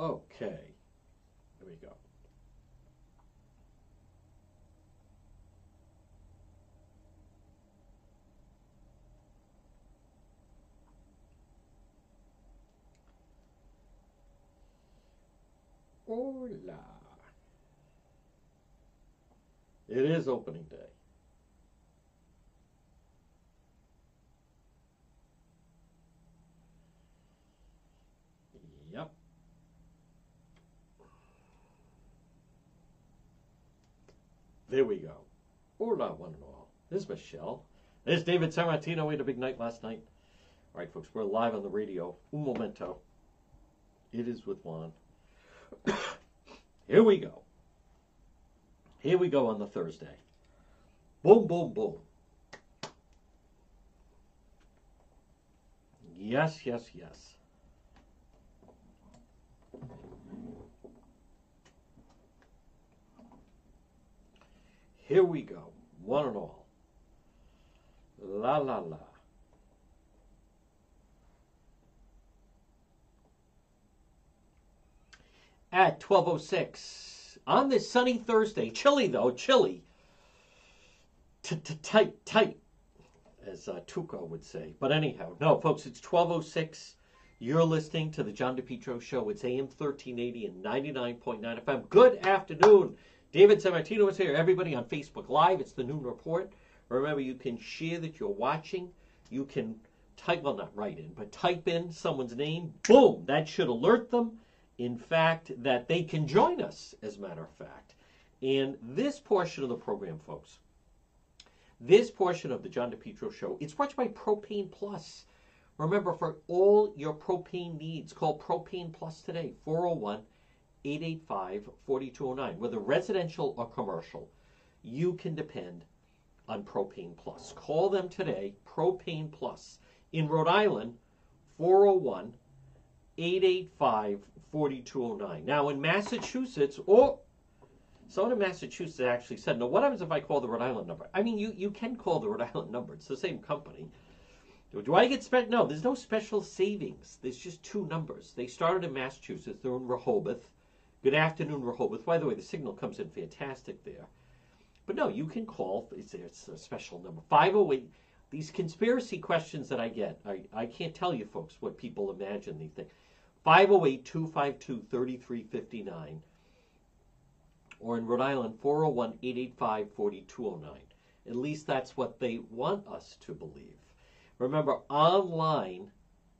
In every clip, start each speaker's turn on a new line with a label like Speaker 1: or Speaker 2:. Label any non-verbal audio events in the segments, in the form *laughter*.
Speaker 1: Okay. Here we go. Hola. It is opening day. Yep. There we go. Hola, one and all. This is Michelle. There's David Sammartino. We had a big night last night. All right, folks, we're live on the radio. Un momento. It is with Juan. *coughs* Here we go. Here we go on the Thursday. Boom, boom, boom. Yes, yes, yes. Here we go, one and all. La la la. At 12.06 on this sunny Thursday, chilly though, chilly. Tight, tight, as uh, Tuco would say. But anyhow, no, folks, it's 12.06. You're listening to the John DePetro Show. It's AM 1380 and 99.9 FM. Good afternoon. David Sammartino is here. Everybody on Facebook Live. It's the Noon Report. Remember, you can share that you're watching. You can type, well, not write in, but type in someone's name. Boom! That should alert them, in fact, that they can join us, as a matter of fact. And this portion of the program, folks, this portion of the John DePetro Show, it's brought to you by Propane Plus. Remember, for all your propane needs, call Propane Plus today, 401 885 4209. Whether residential or commercial, you can depend on Propane Plus. Call them today, Propane Plus. In Rhode Island, 401 885 4209. Now, in Massachusetts, oh, someone in Massachusetts actually said, no, what happens if I call the Rhode Island number? I mean, you, you can call the Rhode *laughs* Island number, it's the same company. Do I get special? No, there's no special savings. There's just two numbers. They started in Massachusetts. They're in Rehoboth. Good afternoon, Rehoboth. By the way, the signal comes in fantastic there. But no, you can call. It's, it's a special number. 508. These conspiracy questions that I get, I, I can't tell you, folks, what people imagine these things. 508 252 3359. Or in Rhode Island, 401 885 4209. At least that's what they want us to believe. Remember, online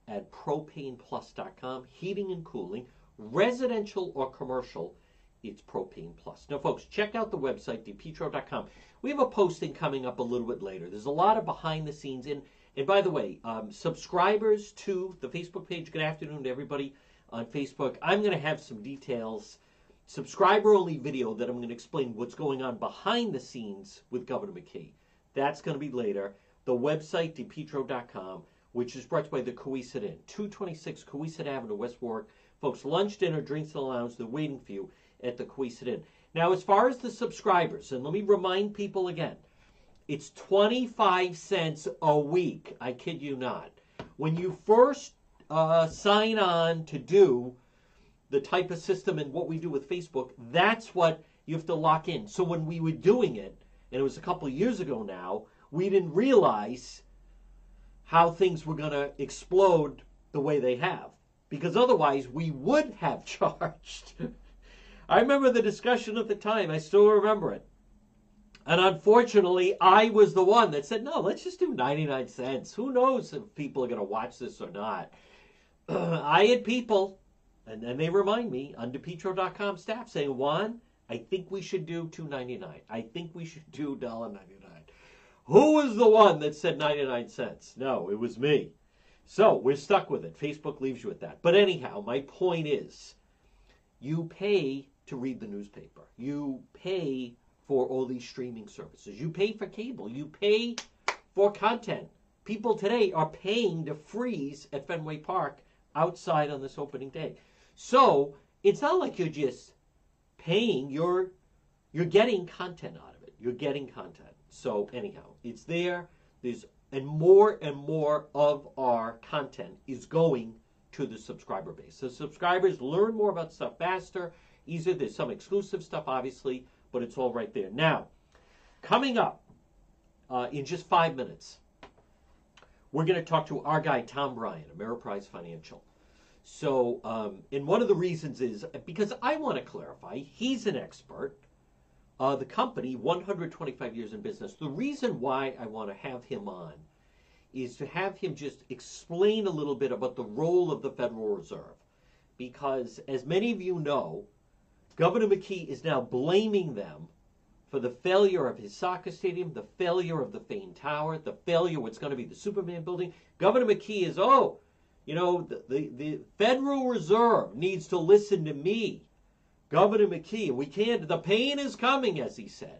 Speaker 1: at propaneplus.com, heating and cooling, residential or commercial, it's Propane Plus. Now, folks, check out the website, depetro.com. We have a posting coming up a little bit later. There's a lot of behind the scenes. And, and by the way, um, subscribers to the Facebook page, good afternoon to everybody on Facebook. I'm going to have some details, subscriber only video that I'm going to explain what's going on behind the scenes with Governor McKee. That's going to be later. The website, depetro.com, which is brought to you by the Cowesett Inn, 226 Cowesett Avenue, West Warwick. Folks, lunch, dinner, drinks, and lounge, they're waiting for you at the Cowesett Inn. Now, as far as the subscribers, and let me remind people again, it's 25 cents a week. I kid you not. When you first uh, sign on to do the type of system and what we do with Facebook, that's what you have to lock in. So when we were doing it, and it was a couple years ago now, we didn't realize how things were going to explode the way they have. Because otherwise, we would have *laughs* charged. I remember the discussion at the time. I still remember it. And unfortunately, I was the one that said, no, let's just do 99 cents. Who knows if people are going to watch this or not? *clears throat* I had people, and then they remind me on DePetro.com staff saying, Juan, I think we should do 2.99. I think we should do $1.99. Who was the one that said 99 cents? No, it was me. So we're stuck with it. Facebook leaves you with that. But anyhow, my point is you pay to read the newspaper, you pay for all these streaming services, you pay for cable, you pay for content. People today are paying to freeze at Fenway Park outside on this opening day. So it's not like you're just paying, you're you're getting content out of it. You're getting content. So anyhow, it's there. There's and more and more of our content is going to the subscriber base. So subscribers learn more about stuff faster, easier. There's some exclusive stuff, obviously, but it's all right there. Now, coming up uh, in just five minutes, we're going to talk to our guy Tom Bryan, Ameriprise Financial. So, um, and one of the reasons is because I want to clarify, he's an expert. Uh, the company, 125 years in business. The reason why I want to have him on is to have him just explain a little bit about the role of the Federal Reserve. Because, as many of you know, Governor McKee is now blaming them for the failure of his soccer stadium, the failure of the Fane Tower, the failure what's going to be the Superman building. Governor McKee is, oh, you know, the, the, the Federal Reserve needs to listen to me. Governor McKee, we can't, the pain is coming, as he said.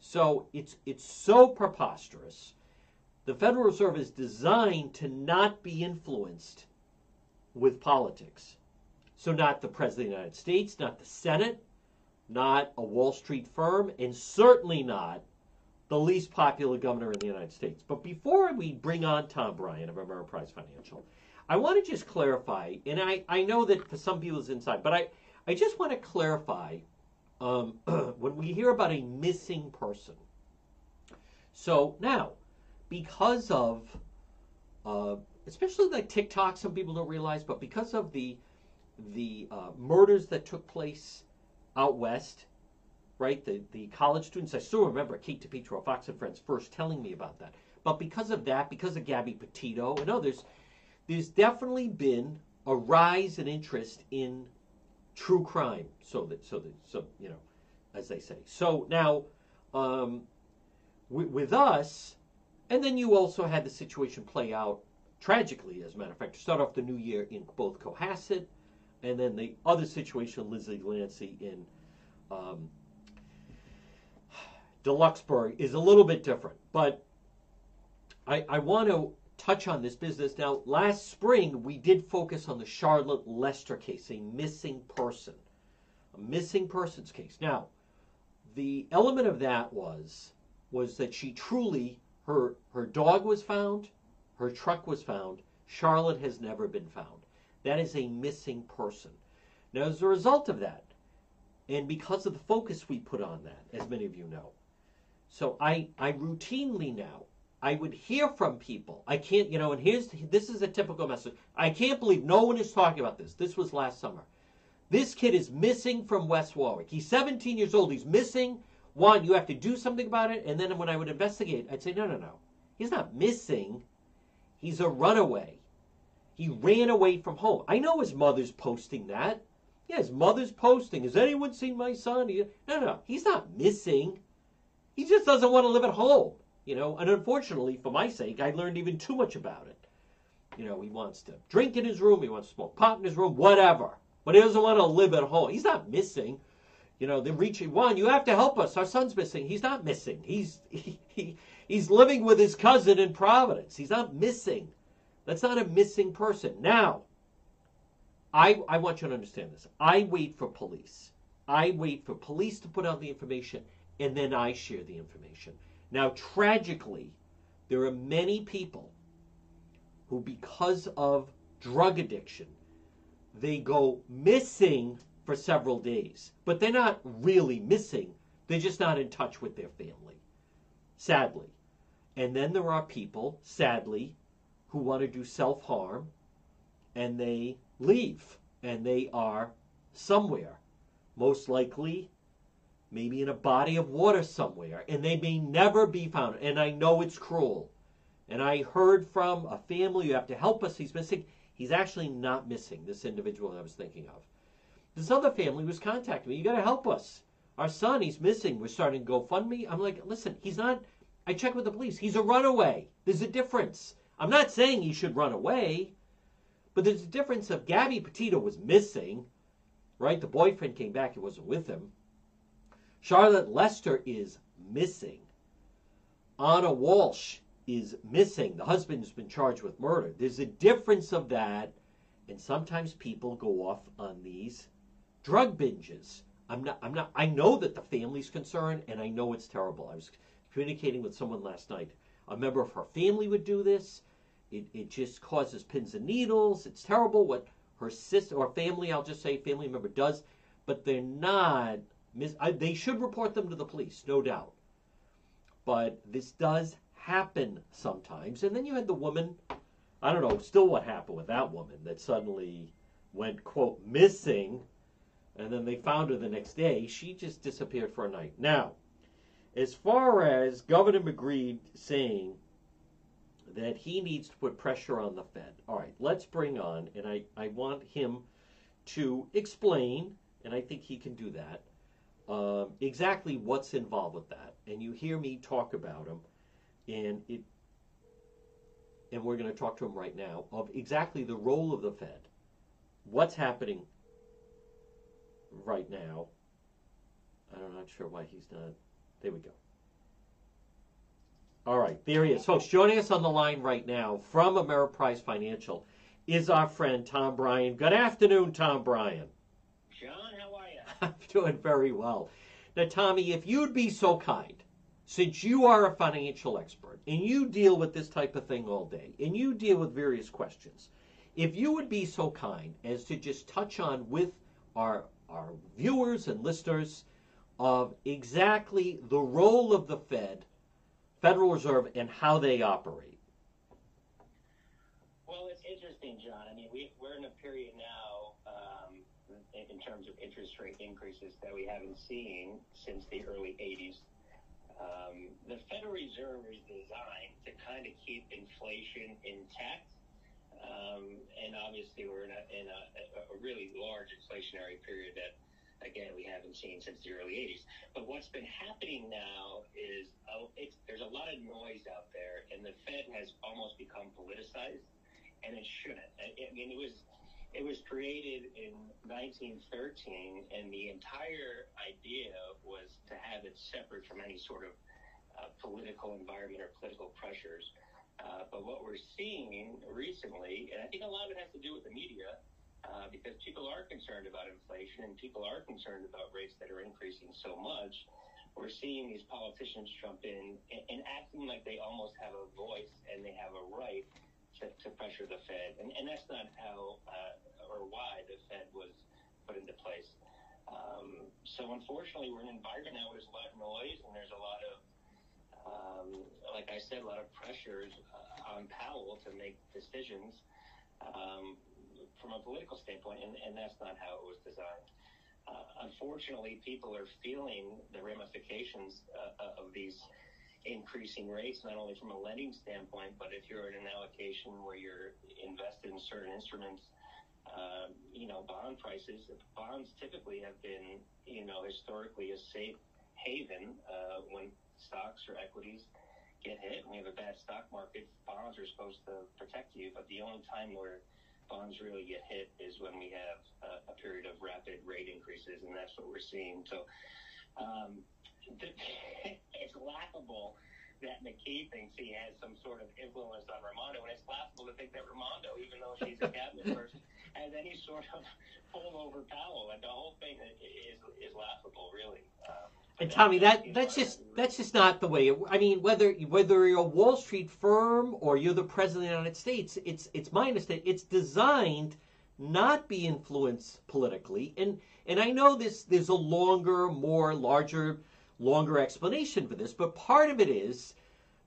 Speaker 1: So it's, it's so preposterous. The Federal Reserve is designed to not be influenced with politics. So, not the President of the United States, not the Senate, not a Wall Street firm, and certainly not the least popular governor in the United States. But before we bring on Tom Bryan of Ameriprise Financial, I want to just clarify, and I, I know that for some people it's inside, but I, I just want to clarify um, *clears throat* when we hear about a missing person. So now, because of, uh, especially like TikTok, some people don't realize, but because of the the uh, murders that took place out west, right? The the college students. I still remember Kate DePietro, Fox and Friends, first telling me about that. But because of that, because of Gabby Petito and others, there's definitely been a rise in interest in true crime. So that so that so you know, as they say. So now, um, with, with us, and then you also had the situation play out tragically, as a matter of fact, to start off the new year in both Cohasset, and then the other situation, Lindsay Clancy in um, *sighs* Duxbury, is a little bit different. But I, I want to touch on this business. Now, last spring, we did focus on the Charlotte Lester case, a missing person, a missing persons case. Now, the element of that was was that she truly her her dog was found, her truck was found. Charlotte has never been found. That is a missing person. Now, as a result of that, and because of the focus we put on that, as many of you know, so I I routinely now I would hear from people. I can't, you know, and here's this is a typical message. I can't believe no one is talking about this. This was last summer. This kid is missing from West Warwick. He's 17 years old. He's missing. One, you have to do something about it. And then when I would investigate, I'd say, no, no, no. He's not missing. He's a runaway. He ran away from home. I know his mother's posting that. Yeah, his mother's posting. Has anyone seen my son? No, no, he's not missing. He just doesn't want to live at home. You know, and unfortunately, for my sake, I learned even too much about it. You know, he wants to drink in his room, he wants to smoke pot in his room, whatever. But he doesn't want to live at home. He's not missing. You know, they're reaching one. You have to help us. Our son's missing. He's not missing. He's *laughs* he, he he's living with his cousin in Providence. He's not missing. That's not a missing person. Now, I I want you to understand this. I wait for police. I wait for police to put out the information, and then I share the information. Now, tragically, there are many people who, because of drug addiction, they go missing for several days. But they're not really missing, they're just not in touch with their family, sadly. And then there are people, sadly, who want to do self harm and they leave and they are somewhere, most likely maybe in a body of water somewhere, and they may never be found. And I know it's cruel. And I heard from a family, you have to help us, he's missing. He's actually not missing, this individual I was thinking of. This other family was contacting me, you got to help us. Our son, he's missing. We're starting GoFundMe. I'm like, listen, he's not, I checked with the police. He's a runaway. There's a difference. I'm not saying he should run away, but there's a difference of Gabby Petito was missing, right? The boyfriend came back, he wasn't with him. Charlotte Lester is missing. Ana Walsh is missing. The husband's been charged with murder. There's a difference of that, and sometimes people go off on these drug binges. I'm not. I'm not. I know that the family's concerned, and I know it's terrible. I was communicating with someone last night. A member of her family would do this, It, it just causes pins and needles. It's terrible what her sister or family, I'll just say family member does, but they're not. Mis- I, they should report them to the police, no doubt. But this does happen sometimes. And then you had the woman, I don't know still what happened with that woman that suddenly went, quote, missing, and then they found her the next day. She just disappeared for a night. Now, as far as Governor McGreed saying that he needs to put pressure on the Fed, all right, let's bring on, and I, I want him to explain, and I think he can do that, um, exactly what's involved with that. And you hear me talk about them, and it, and we're going to talk to him right now of exactly the role of the Fed, what's happening right now. I'm not sure why he's not. There we go. All right, there he is. Folks, joining us on the line right now from Ameriprise Financial is our friend Tom Bryan. Good afternoon, Tom Bryan.
Speaker 2: John, how are you?
Speaker 1: I'm *laughs* doing very well. Now, Tommy, if you'd be so kind, since you are a financial expert and you deal with this type of thing all day and you deal with various questions, if you would be so kind as to just touch on with our our viewers and listeners of exactly the role of the Fed, Federal Reserve, and how they operate.
Speaker 2: Well, it's interesting, John. I mean, we, we're in a period now terms of interest rate increases that we haven't seen since the early 80s. Um, the Federal Reserve is designed to kind of keep inflation intact. Um, and obviously, we're in, a, in a, a really large inflationary period that, again, we haven't seen since the early 80s. But what's been happening now is it's, there's a lot of noise out there, and the Fed has almost become politicized, and it shouldn't. I, I mean, it was it was created in 1913, and the entire idea was to have it separate from any sort of uh, political environment or political pressures. Uh, but what we're seeing recently, and I think a lot of it has to do with the media, uh, because people are concerned about inflation and people are concerned about rates that are increasing so much. We're seeing these politicians jump in and, and acting like they almost have a voice and they have a right to, to pressure the Fed. And, and that's not how uh, or why the Fed was put into place. Um, so unfortunately, we're in an environment now where there's a lot of noise and there's a lot of, um, like I said, a lot of pressures uh, on Powell to make decisions um, from a political standpoint, and, and that's not how it was designed. Uh, unfortunately, people are feeling the ramifications uh, of these increasing rates, not only from a lending standpoint, but if you're in an allocation where you're invested in certain instruments, um, you know, bond prices, bonds typically have been, you know, historically a safe haven uh, when stocks or equities get hit. When we have a bad stock market, bonds are supposed to protect you, but the only time where bonds really get hit is when we have a, a period of rapid rate increases, and that's what we're seeing. So um, *laughs* it's laughable that McKee thinks he has some sort of influence on Raimondo, and it's laughable to think that Raimondo, even though she's a cabinet *laughs* person, has any sort of pull over Powell. And the whole thing is is laughable, really. Um,
Speaker 1: and Tommy, that that's just that's just not the way. It, I mean, whether whether you're a Wall Street firm or you're the president of the United States, it's it's my understanding it's designed not be influenced politically. And and I know this there's a longer, more larger, longer explanation for this, but part of it is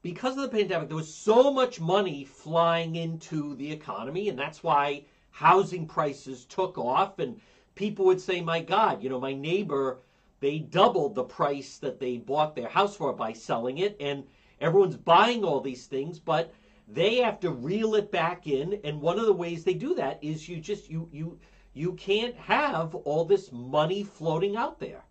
Speaker 1: because of the pandemic, there was so much money flying into the economy, and that's why housing prices took off, and people would say, "My God, you know, my neighbor." they doubled the price that they bought their house for by selling it and everyone's buying all these things but they have to reel it back in and one of the ways they do that is you just you you you can't have all this money floating out there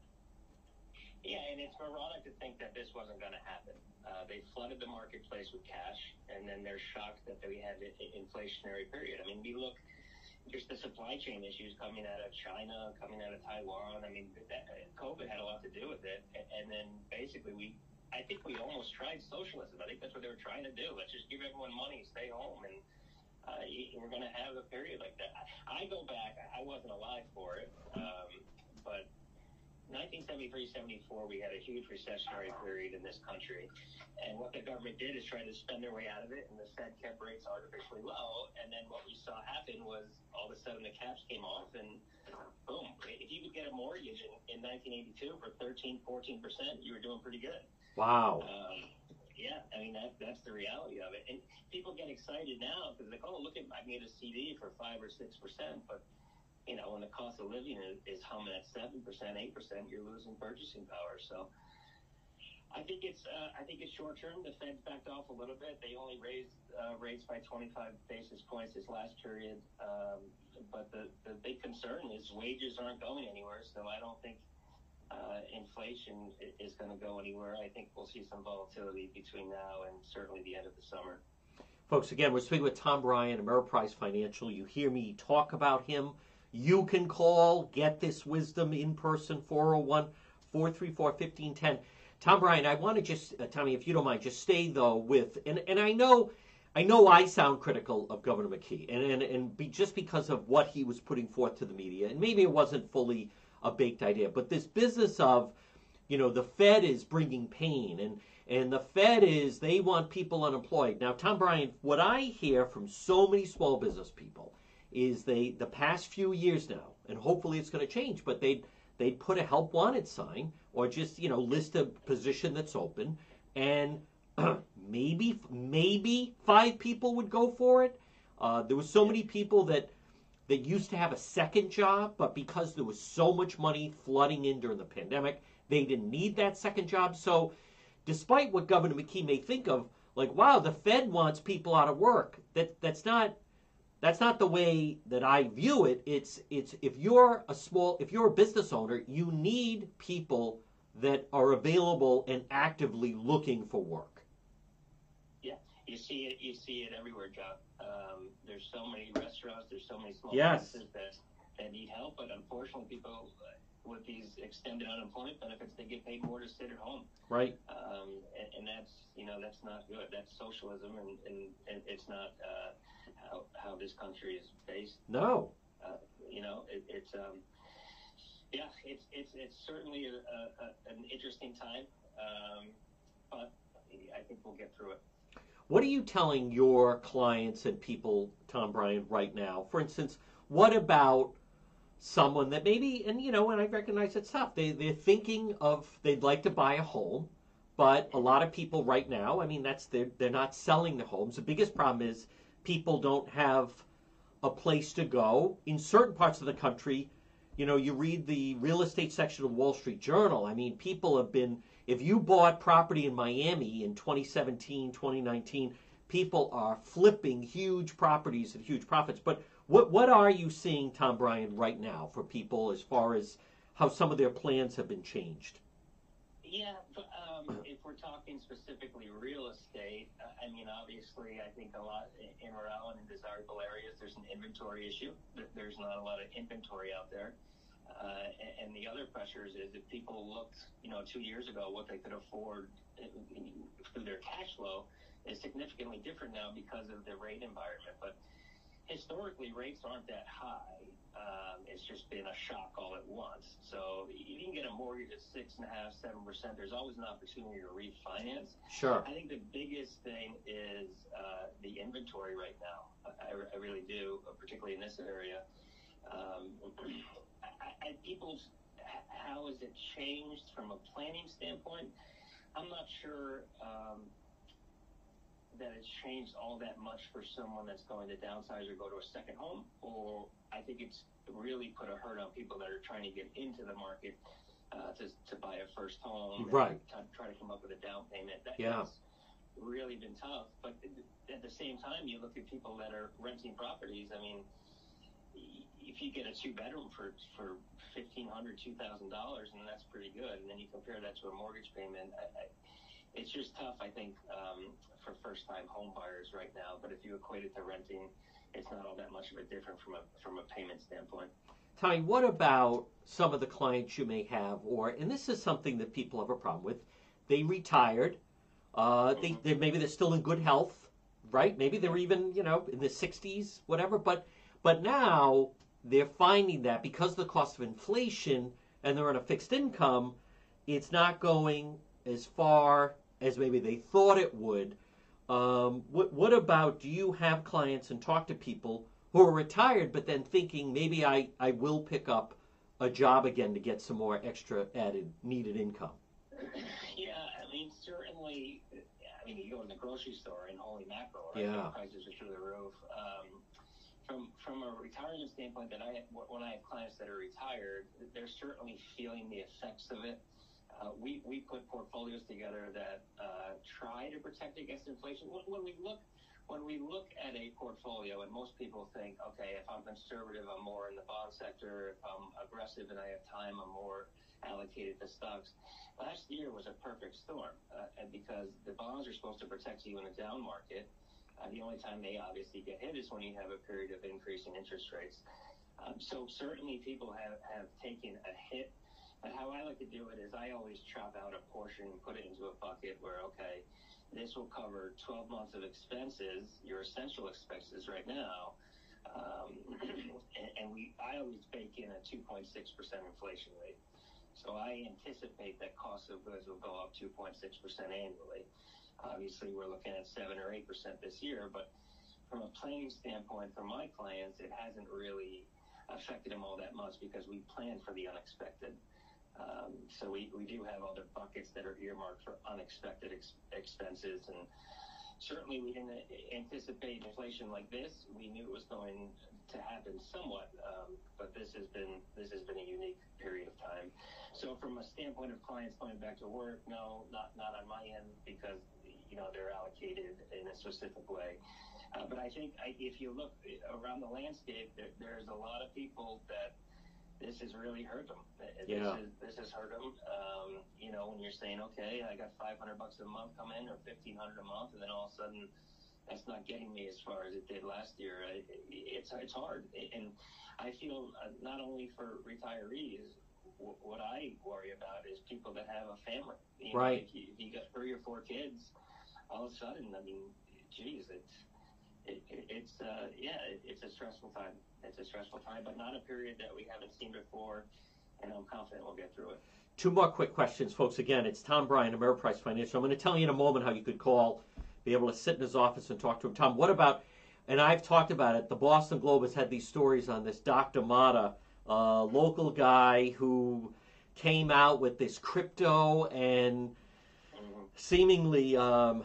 Speaker 2: yeah and it's moronic to think that this wasn't going to happen uh, they flooded the marketplace with cash and then they're shocked that we have an inflationary period i mean we look just the supply chain issues coming out of China, coming out of Taiwan. I mean, that, COVID had a lot to do with it. And then basically, we, I think we almost tried socialism. I think that's what they were trying to do. Let's just give everyone money, stay home, and uh, we're going to have a period like that. I go back. I wasn't alive for it, um, but 1973 74, we had a huge recessionary period in this country. And what the government did is try to spend their way out of it, and the Fed kept rates artificially low. And then what we saw happen was all of a sudden the caps came off, and boom, if you could get a mortgage in, in 1982 for 13, 14 percent, you were doing pretty good.
Speaker 1: Wow.
Speaker 2: Um, yeah, I mean that that's the reality of it, and people get excited now because like, oh, look at I made a CD for five or six percent, but you know when the cost of living is, humming at seven percent, eight percent, you're losing purchasing power. So I think it's uh, I think it's short term. The Fed's backed off a little bit. They only raised uh, rates by 25 basis points this last period, um, but the the big concern is wages aren't going anywhere. So I don't think uh, inflation is going to go anywhere. I think we'll see some volatility between now and certainly the end of the summer.
Speaker 1: Folks, again, we're speaking with Tom Bryan, Ameriprise Financial. You hear me talk about him. You can call, get this wisdom in person, 401 434 1510. Tom Bryan, I want to just, uh, Tommy, if you don't mind, just stay though with, and, and I know. I know I sound critical of Governor McKee, and and, and be, just because of what he was putting forth to the media, and maybe it wasn't fully a baked idea. But this business of, you know, the Fed is bringing pain and and the Fed is they want people unemployed. Now, Tom Bryan, what I hear from so many small business people is they the past few years now, and hopefully it's going to change, but they they'd put a help wanted sign or just you know list a position that's open and *clears throat* maybe maybe five people would go for it. Uh, there was so many people that that used to have a second job, but because there was so much money flooding in during the pandemic, they didn't need that second job. So, despite what Governor McKee may think of, like, wow, the Fed wants people out of work. That that's not that's not the way that I view it. It's it's if you're a small if you're a business owner, you need people that are available and actively looking for work.
Speaker 2: Yeah, you see it. You see it everywhere, John. Um, there's so many restaurants, there's so many small
Speaker 1: yes.
Speaker 2: businesses that, that need help, but unfortunately, people with these extended unemployment benefits, they get paid more to sit at home.
Speaker 1: Right.
Speaker 2: Um, and, and that's you know that's not good. That's socialism, and, and, and it's not uh, how how this country is based.
Speaker 1: No.
Speaker 2: Uh, you know, it, it's um, yeah, it's it's it's certainly a, a, an interesting time, um, but I think we'll get through it.
Speaker 1: What are you telling your clients and people, Tom Bryan, right now? For instance, what about someone that maybe, and you know, and I recognize it's tough. They they're thinking of they'd like to buy a home, but a lot of people right now, I mean, that's they're they're not selling the homes. The biggest problem is people don't have a place to go in certain parts of the country. You know, you read the real estate section of Wall Street Journal. I mean, people have been if you bought property in Miami in 2017, 2019, people are flipping huge properties at huge profits. But what what are you seeing, Tom Bryan, right now for people as far as how some of their plans have been changed?
Speaker 2: Yeah, but, um, if we're talking specifically real estate, uh, I mean, obviously, I think a lot in or out in desirable areas, there's an inventory issue. There's not a lot of inventory out there. Uh, and, and the other pressures is if people looked, you know, two years ago what they could afford through their cash flow is significantly different now because of the rate environment. But historically, rates aren't that high. Um, it's just been a shock all at once. So you can get a mortgage at six and a half, seven percent. There's always an opportunity to refinance.
Speaker 1: Sure.
Speaker 2: I think the biggest thing is uh, the inventory right now. I, I really do, particularly in this area. Um, *clears throat* I, people's how has it changed from a planning standpoint? I'm not sure um, that it's changed all that much for someone that's going to downsize or go to a second home, or I think it's really put a hurt on people that are trying to get into the market uh, to, to buy a first home,
Speaker 1: right?
Speaker 2: Try to come up with a down payment. That,
Speaker 1: yeah.
Speaker 2: That's really been tough. But at the same time, you look at people that are renting properties. I mean, if you get a two bedroom for for fifteen hundred, two thousand dollars, and that's pretty good. And then you compare that to a mortgage payment. I, I, it's just tough, I think, um, for first time home buyers right now. But if you equate it to renting, it's not all that much of a different from a from a payment standpoint.
Speaker 1: Tommy, what about some of the clients you may have, or and this is something that people have a problem with. They retired. Uh, mm-hmm. they, they maybe they're still in good health, right? Maybe they're even you know in the 60s, whatever. But but now they're finding that because of the cost of inflation, and they're on a fixed income, it's not going as far as maybe they thought it would. Um, what, what about do you have clients and talk to people who are retired but then thinking maybe I, I will pick up a job again to get some more extra added needed income?
Speaker 2: Yeah, I mean, certainly, I mean, you go in the grocery store and holy mackerel, right?
Speaker 1: Yeah.
Speaker 2: Prices are through the roof. Um, from from a retirement standpoint, that I when I have clients that are retired, they're certainly feeling the effects of it. Uh, we we put portfolios together that uh, try to protect against inflation. When, we look when we look at a portfolio, and most people think, okay, if I'm conservative, I'm more in the bond sector. If I'm aggressive and I have time, I'm more allocated to stocks. Last year was a perfect storm, uh, because the bonds are supposed to protect you in a down market. Uh, the only time they obviously get hit is when you have a period of increasing interest rates. Um, so certainly people have, have taken a hit. But how I like to do it is I always chop out a portion and put it into a bucket where, okay, this will cover 12 months of expenses, your essential expenses right now. Um, and, *clears throat* and we, I always bake in a 2.6% inflation rate. So I anticipate that cost of goods will go up 2.6% annually. Obviously, we're looking at 7 or 8% this year, but from a planning standpoint for my clients, it hasn't really affected them all that much because we plan for the unexpected. Um, so we, we do have other buckets that are earmarked for unexpected ex- expenses. And certainly we didn't anticipate inflation like this. We knew it was going to happen somewhat, um, but this has been this has been a unique period of time. So from a standpoint of clients going back to work, no, not not on my end because you know they're allocated in a specific way. Uh, but I think I, if you look around the landscape, there, there's a lot of people that this has really hurt them. This
Speaker 1: Yeah.
Speaker 2: is this has hurt them. Um, you know, when you're saying, okay, I got 500 bucks a month come in or 1500 a month, and then all of a sudden that's not getting me as far as it did last year. It, it's it's hard, and I feel uh, not only for retirees. What I worry about is people that have a family. You know,
Speaker 1: Right.
Speaker 2: If you, if you got three or four kids, all of a sudden, I mean, geez, it's it, it, it's uh, yeah, it, it's a stressful time. It's a stressful time, but not a period that we haven't seen before, and I'm confident we'll get through it.
Speaker 1: Two more quick questions, folks. Again, it's Tom Bryan, Ameriprise Financial. I'm going to tell you in a moment how you could call, be able to sit in his office and talk to him. Tom, what about, and I've talked about it, the Boston Globe has had these stories on this Dr. Mata, uh, local guy who came out with this crypto and
Speaker 2: Mhm.
Speaker 1: seemingly um,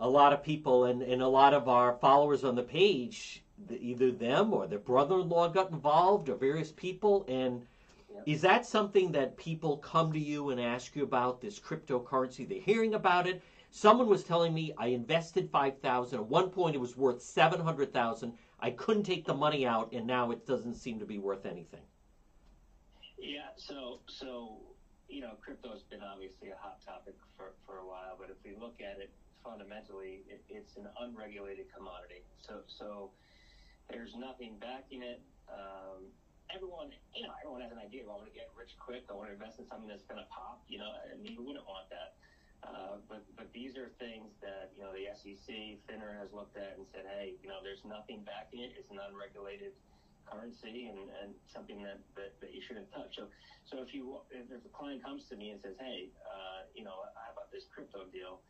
Speaker 1: a lot of people and, and a lot of our followers on the page, th- either them or their brother-in-law got involved or various people. And
Speaker 2: Yep.
Speaker 1: is that something that people come to you and ask you about this cryptocurrency? They're hearing about it. Someone was telling me I invested five thousand. At one point, it was worth seven hundred thousand. I couldn't take the money out, and now it doesn't seem to be worth anything.
Speaker 2: Yeah, so so you know, crypto has been obviously a hot topic for, for a while, but if we look at it fundamentally, it, it's an unregulated commodity. So so there's nothing backing it. Um, everyone, you know, everyone has an idea. I want to get rich quick. I want to invest in something that's going to pop. You know, and you wouldn't want that. Uh, but but these are things that you know the SEC, FINRA has looked at and said, hey, you know, there's nothing backing it. It's an unregulated currency and, and something that, that, that you shouldn't touch. So so if you if, a client comes to me and says, hey, uh, you know, how about this crypto deal?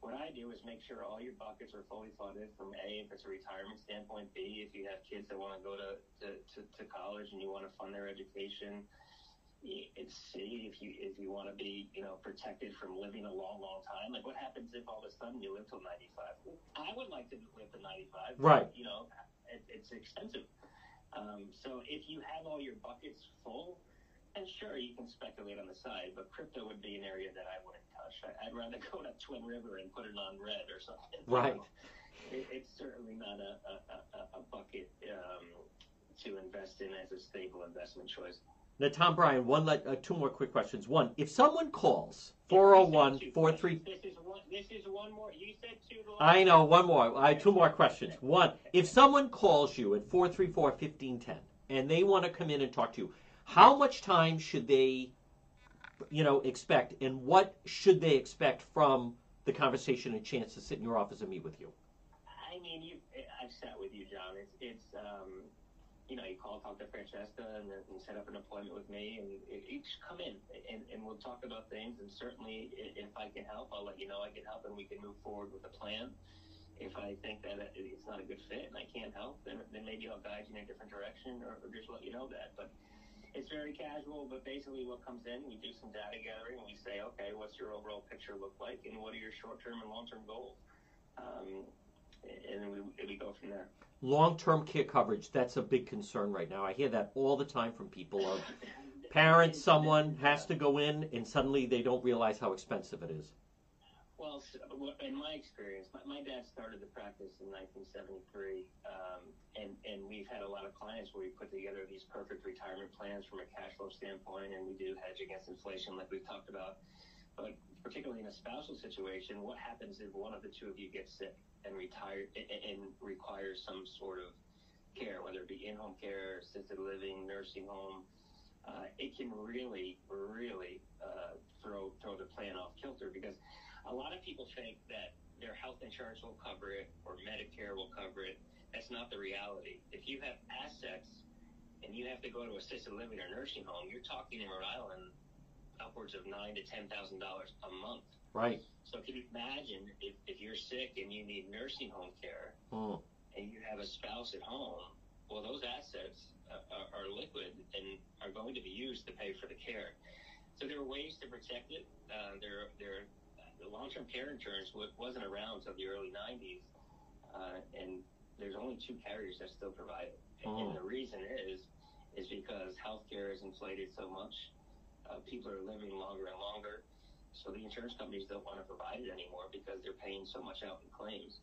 Speaker 2: What I do is make sure all your buckets are fully funded from A, if it's a retirement standpoint, B, if you have kids that want to go to, to, to, to college and you want to fund their education, it's C, if you if you want to be you know protected from living a long, long time. Like what happens if all of a sudden you live till 95? I would like to live to 95.
Speaker 1: Right.
Speaker 2: But, you know, it, it's expensive. Um, so if you have all your buckets full, and sure, you can speculate on the side, but crypto would be an area that I wouldn't touch. I, I'd rather go to Twin River and put it on red or something.
Speaker 1: Right.
Speaker 2: know. *laughs* It, it's certainly not a, a, a, bucket um, to invest in as a stable investment choice.
Speaker 1: Now, Tom Bryan, one uh, two more quick questions. One, if someone calls
Speaker 2: You
Speaker 1: 401
Speaker 2: said two
Speaker 1: 43
Speaker 2: questions. This is one. This is one more. You said two.
Speaker 1: I know, one more. I have two more questions. One, if someone calls you at 434 1510 and they want to come in and talk to you, how much time should they, you know, expect and what should they expect from the conversation and chance to sit in your office and meet with you?
Speaker 2: I mean, you. I've sat with you, John. It's it's um, you know, you call, talk to Francesca, and, and set up an appointment with me, and just come in, and, and we'll talk about things. And certainly, if I can help, I'll let you know I can help, and we can move forward with a plan. If I think that it's not a good fit and I can't help, then, then maybe I'll guide you in a different direction, or, or just let you know that. But it's very casual, but basically what comes in, we do some data gathering, and we say, okay, what's your overall picture look like, and what are your short-term and long-term goals? Um, and then we, we go from there.
Speaker 1: Long-term care coverage that's a big concern right now. I hear that all the time from people of parents someone has to go in and suddenly they don't realize how expensive it is
Speaker 2: well in my experience my, my dad started the practice in 1973 um, and, and we've had a lot of clients where we put together these perfect retirement plans from a cash flow standpoint and we do hedge against inflation like we've talked about but particularly in a spousal situation, what happens if one of the two of you gets sick and retire and requires some sort of care, whether it be in-home care, assisted living, nursing home? Uh, it can really, really uh, throw throw the plan off kilter because a lot of people think that their health insurance will cover it or Medicare will cover it. That's not the reality. If you have assets and you have to go to assisted living or nursing home, you're talking in Rhode Island upwards of nine to ten thousand dollars a month.
Speaker 1: Right.
Speaker 2: So can you imagine if, if you're sick and you need nursing home care
Speaker 1: mm.
Speaker 2: and you have a spouse at home, well, those assets uh, are, are, liquid and are going to be used to pay for the care. So there are ways to protect it. Uh, there, there, the long-term care insurance wasn't around until the early 90s, uh, and there's only two carriers that still provide it. Mm. And the reason is, is because healthcare is inflated so much uh, people are living longer and longer. So the insurance companies don't want to provide it anymore because they're paying so much out in claims.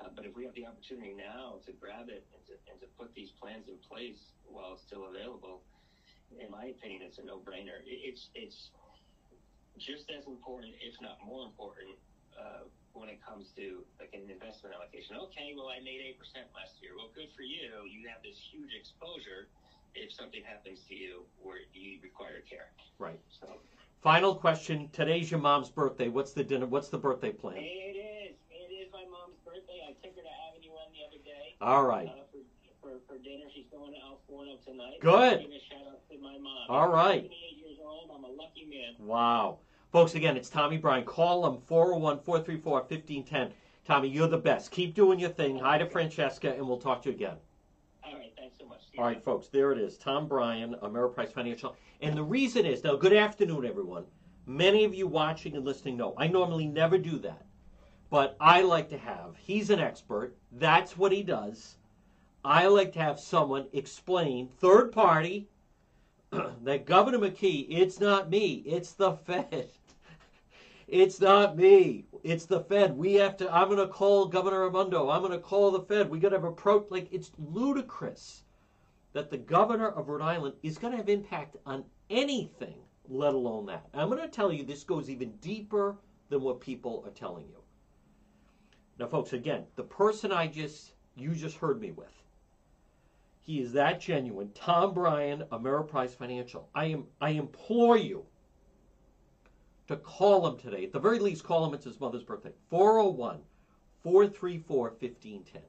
Speaker 2: Uh, but if we have the opportunity now to grab it and to, and to put these plans in place while it's still available, in my opinion, it's a no-brainer. It's it's just as important, if not more important, uh, when it comes to like an investment allocation. Okay, well I made eight percent last year. Well, good for you. You have this huge exposure if something happens to you where you require care.
Speaker 1: Right.
Speaker 2: So.
Speaker 1: Final question. Today's your mom's birthday. What's the dinner? What's the birthday plan?
Speaker 2: It is. It is my mom's birthday. I took her to Avenue One the other day.
Speaker 1: All right.
Speaker 2: Uh, for, for, dinner, she's going to Al Forno tonight.
Speaker 1: Good.
Speaker 2: Give a shout out to my mom.
Speaker 1: All right.
Speaker 2: 78 years old. I'm a lucky man.
Speaker 1: Wow. Folks, again, it's Tommy Bryan. Call them 401 434 1510. Tommy, you're the best. Keep doing your thing. Hi to Francesca, and we'll talk to you again. All right, thanks so much. All right, folks, there it is. Tom Bryan, Ameriprise Financial. And the reason is, now, good afternoon, everyone. Many of you watching and listening know I normally never do that. But I like to have, he's an expert. That's what he does. I like to have someone explain, third party, *clears throat* that Governor McKee, it's not me, it's the Fed. *laughs* It's not me. It's the Fed. We have to. I'm going to call Governor Raimondo. I'm going to call the Fed. We got to have a pro. Like it's ludicrous that the governor of Rhode Island is going to have impact on anything, let alone that. I'm going to tell you this goes even deeper than what people are telling you. Now, folks, again, the person I just you just heard me with, he is that genuine. Tom Bryan, Ameriprise Financial. I am I implore you to call him today. At the very least, call him. It's his mother's birthday. 401 434 1510.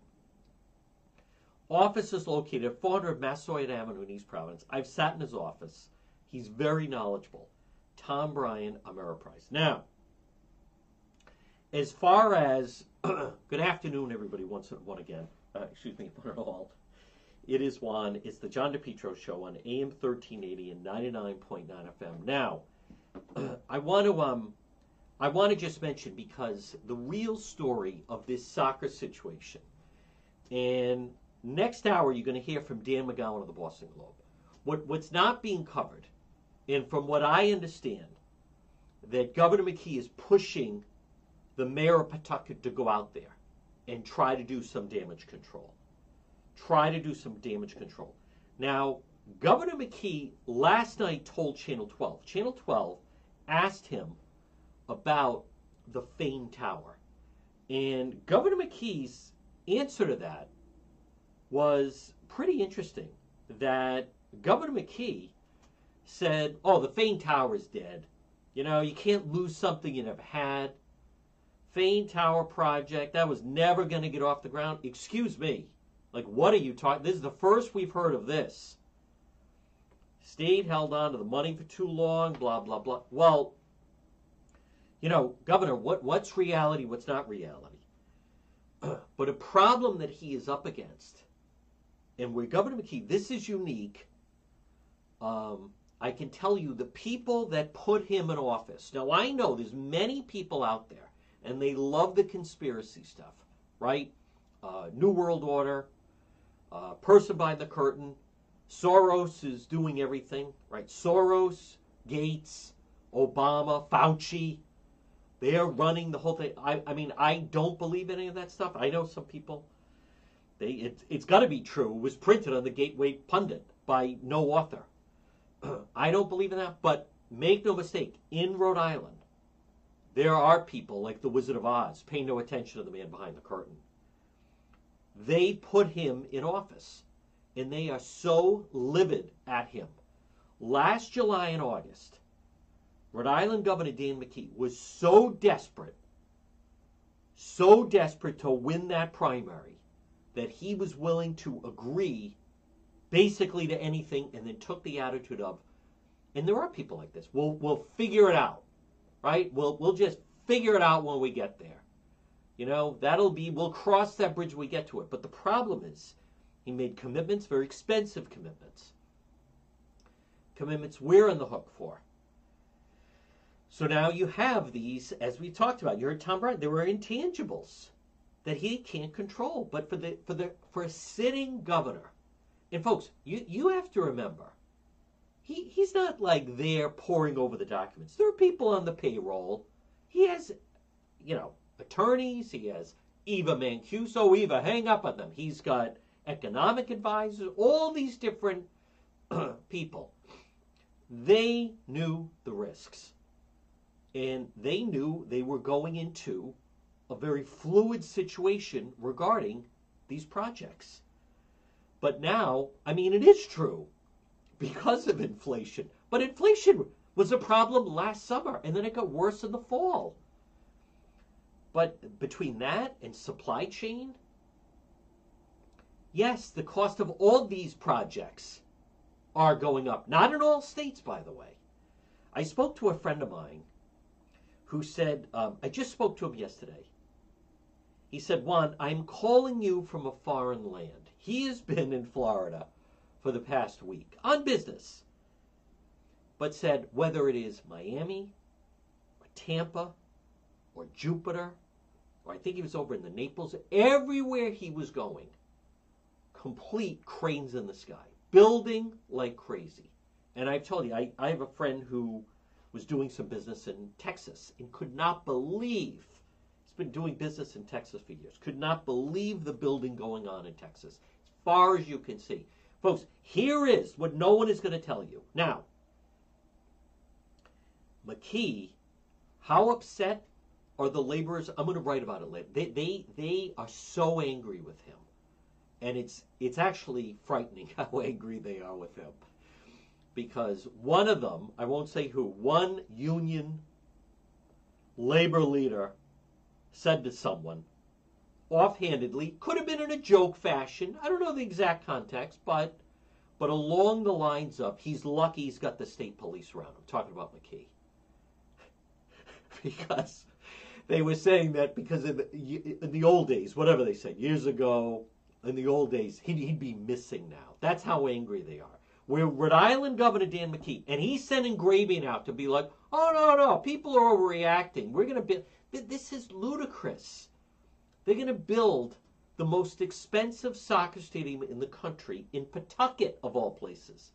Speaker 1: Office is located at 400 Massasoit Avenue in East Providence. I've sat in his office. He's very knowledgeable. Tom Bryan, Ameriprise. Now, as far as *clears throat* good afternoon, everybody, once and again. Uh, excuse me, one and all. It is Juan. It's the John DePetro show on AM 1380 and 99.9 FM. Now, *clears throat* I want to um, I want to just mention because the real story of this soccer situation, and Next hour, you're going to hear from Dan McGowan of the Boston Globe. What, what's not being covered, and from what I understand, that Governor McKee is pushing the mayor of Pawtucket to go out there and try to do some damage control. Try to do some damage control. Now, Governor McKee last night told Channel 12. Channel 12 asked him about the Fane Tower. And Governor McKee's answer to that was pretty interesting that Governor McKee said, oh, the Fane Tower is dead. You know, you can't lose something you never had. Fane Tower project, that was never going to get off the ground. Excuse me. Like, what are you talking? This is the first we've heard of this. State held on to the money for too long, blah, blah, blah. Well, you know, Governor, what, what's reality, what's not reality? *clears throat* but a problem that he is up against, and where Governor McKee, this is unique. Um, I can tell you the people that put him in office. Now, I know there's many people out there, and they love the conspiracy stuff, right? Uh, New World Order, uh, person behind the curtain. Soros is doing everything, right? Soros, Gates, Obama, Fauci, they're running the whole thing. I, I mean, I don't believe any of that stuff. I know some people. They, it, it's got to be true. It was printed on the Gateway Pundit by no author. *clears throat* I don't believe in that, but make no mistake, in Rhode Island, there are people like the Wizard of Oz paying no attention to the man behind the curtain. They put him in office, and they are so livid at him. Last July and August, Rhode Island Governor Dan McKee was so desperate, so desperate to win that primary that he was willing to agree basically to anything and then took the attitude of, and there are people like this, we'll, we'll figure it out, right? We'll, we'll just figure it out when we get there. You know, that'll be, we'll cross that bridge when we get to it. But the problem is, he made commitments, very expensive commitments. Commitments we're on the hook for. So now you have these, as we talked about. You heard Tom Brown. There were intangibles that he can't control. But for the for the for a sitting governor, and folks, you you have to remember, he he's not like there poring over the documents. There are people on the payroll. He has, you know, attorneys. He has Eva Mancuso. Eva, hang up on them. He's got economic advisors. All these different *clears throat* people. They knew the risks and they knew they were going into a very fluid situation regarding these projects. But now, I mean, it is true because of inflation. But inflation was a problem last summer, and then it got worse in the fall. But between that and supply chain, yes, the cost of all these projects are going up. Not in all states, by the way. I spoke to a friend of mine who said, um, I just spoke to him yesterday. He said, Juan, I'm calling you from a foreign land. He has been in Florida for the past week on business, but said whether it is Miami or Tampa or Jupiter, or I think he was over in the Naples, everywhere he was going, complete cranes in the sky, building like crazy. And I've told you, I, I have a friend who was doing some business in Texas and could not believe he's been doing business in Texas for years. Could not believe the building going on in Texas, as far as you can see. Folks, here is what no one is going to tell you. Now, McKee, how upset are the laborers? I'm going to write about it later. They, they, they are so angry with him. And it's, it's actually frightening *laughs* how angry they are with him because one of them, I won't say who, one union labor leader said to someone offhandedly, could have been in a joke fashion. I don't know the exact context, but but along the lines of he's lucky he's got the state police around him. Talking about McKee. *laughs* because they were saying that because in the, in the old days, whatever they said, years ago, in the old days, he'd, he'd be missing now. That's how angry they are. We're Rhode Island Governor Dan McKee, and he's sending Grebien out to be like, oh, no, no, people are overreacting. We're going to build. This is ludicrous. They're going to build the most expensive soccer stadium in the country in Pawtucket, of all places.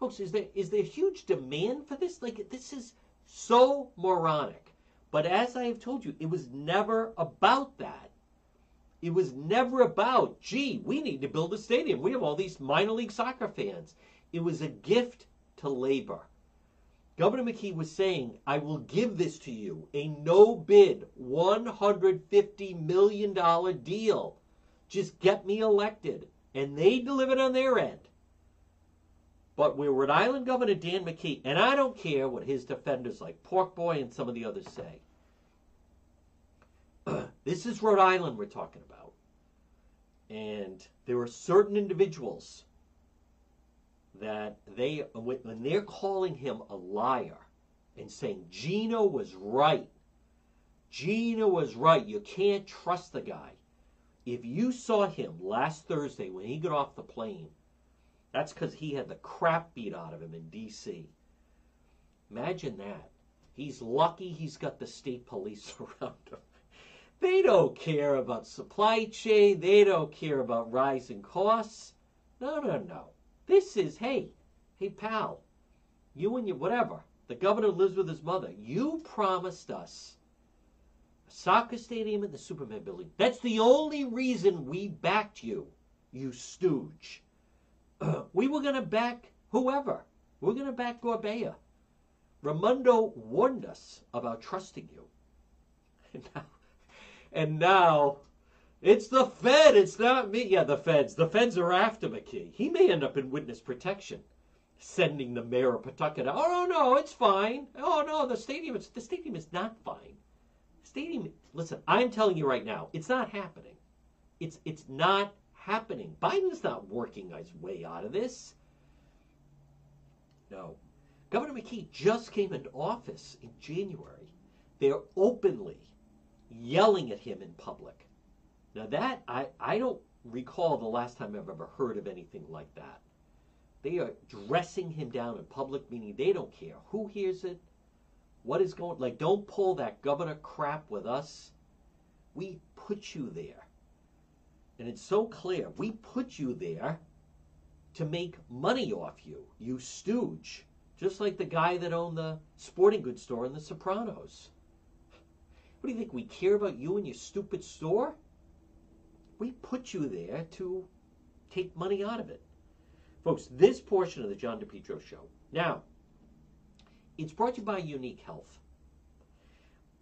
Speaker 1: Folks, is there is there huge demand for this? Like, this is so moronic. But as I have told you, it was never about that. It was never about, gee, we need to build a stadium. We have all these minor league soccer fans. It was a gift to labor. Governor McKee was saying, I will give this to you, a no bid, $150 million deal. Just get me elected. And they delivered on their end. But we're Rhode Island Governor Dan McKee, and I don't care what his defenders like Pork Boy and some of the others say. *clears throat* this is Rhode Island we're talking about. And there are certain individuals that they, when they're calling him a liar and saying Gino was right, Gino was right, you can't trust the guy. If you saw him last Thursday when he got off the plane, that's because he had the crap beat out of him in D.C. Imagine that. He's lucky he's got the state police *laughs* around him. They don't care about supply chain. They don't care about rising costs. No, no, no. This is, hey, hey, pal, you and your whatever. The governor lives with his mother. You promised us a soccer stadium in the Superman building. That's the only reason we backed you, you stooge. *clears throat* we were going to back whoever. We are going to back Gorbea. Raimondo warned us about trusting you. *laughs* And now, and now it's the Fed. It's not me. Yeah, the Feds. The Feds are after McKee. He may end up in witness protection, sending the mayor of Pawtucket. Oh no, no, it's fine. Oh no, the stadium. Is, the stadium is not fine. Stadium. Listen, I'm telling you right now, it's not happening. It's it's not happening. Biden's not working his way out of this. No. Governor McKee just came into office in January. They're openly yelling at him in public. Now that I, I don't recall the last time I've ever heard of anything like that. They are dressing him down in public, meaning they don't care who hears it, what is going like don't pull that governor crap with us. We put you there. And it's so clear. We put you there to make money off you, you stooge. Just like the guy that owned the sporting goods store in The Sopranos. What do you think? We care about you and your stupid store? We put you there to take money out of it. Folks, this portion of the John DePetro show. Now, it's brought to you by Unique Health.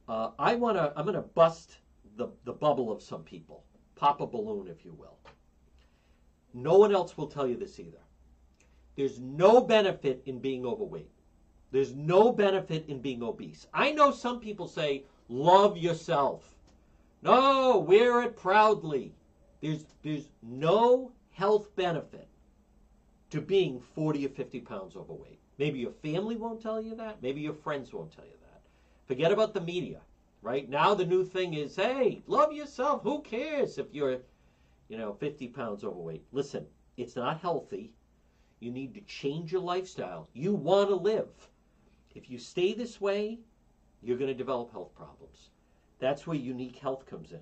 Speaker 1: Uh, I want to, I'm going to bust the, the bubble of some people, pop a balloon, if you will. No one else will tell you this either. There's no benefit in being overweight. There's no benefit in being obese. I know some people say, love yourself. No, wear it proudly. There's, there's no health benefit to being 40 or 50 pounds overweight. Maybe your family won't tell you that. Maybe your friends won't tell you that. Forget about the media, right? Now the new thing is, hey, love yourself. Who cares if you're, you know, 50 pounds overweight? Listen, it's not healthy. You need to change your lifestyle. You want to live. If you stay this way, you're going to develop health problems. That's where unique health comes in.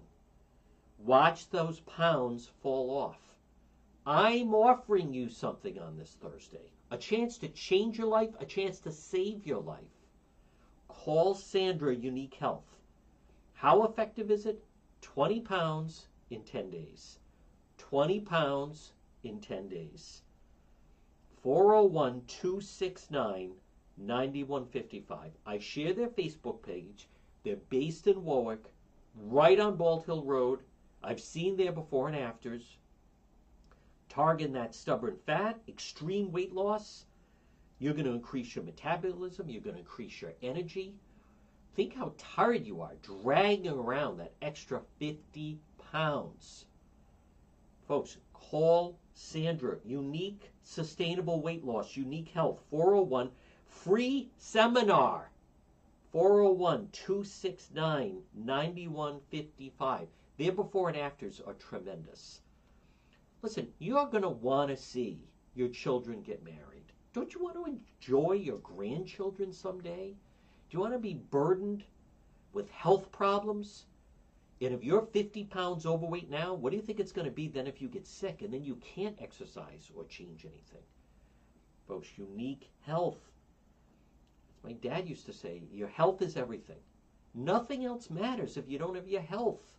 Speaker 1: Watch those pounds fall off. I'm offering you something on this Thursday a chance to change your life, a chance to save your life. Call Sandra Unique Health. How effective is it? 20 pounds in 10 days. 20 pounds in 10 days. 401 269 9155. I share their Facebook page. They're based in Warwick, right on Bald Hill Road. I've seen their before and afters. Target that stubborn fat, extreme weight loss. You're going to increase your metabolism. You're going to increase your energy. Think how tired you are dragging around that extra 50 pounds. Folks, call Sandra. Unique sustainable weight loss, unique health, 401 free seminar. 401 269 9155. Their before and afters are tremendous. Listen, you're going to want to see your children get married. Don't you want to enjoy your grandchildren someday? Do you want to be burdened with health problems? And if you're 50 pounds overweight now, what do you think it's going to be then if you get sick and then you can't exercise or change anything? Folks, unique health. As my dad used to say, your health is everything. Nothing else matters if you don't have your health.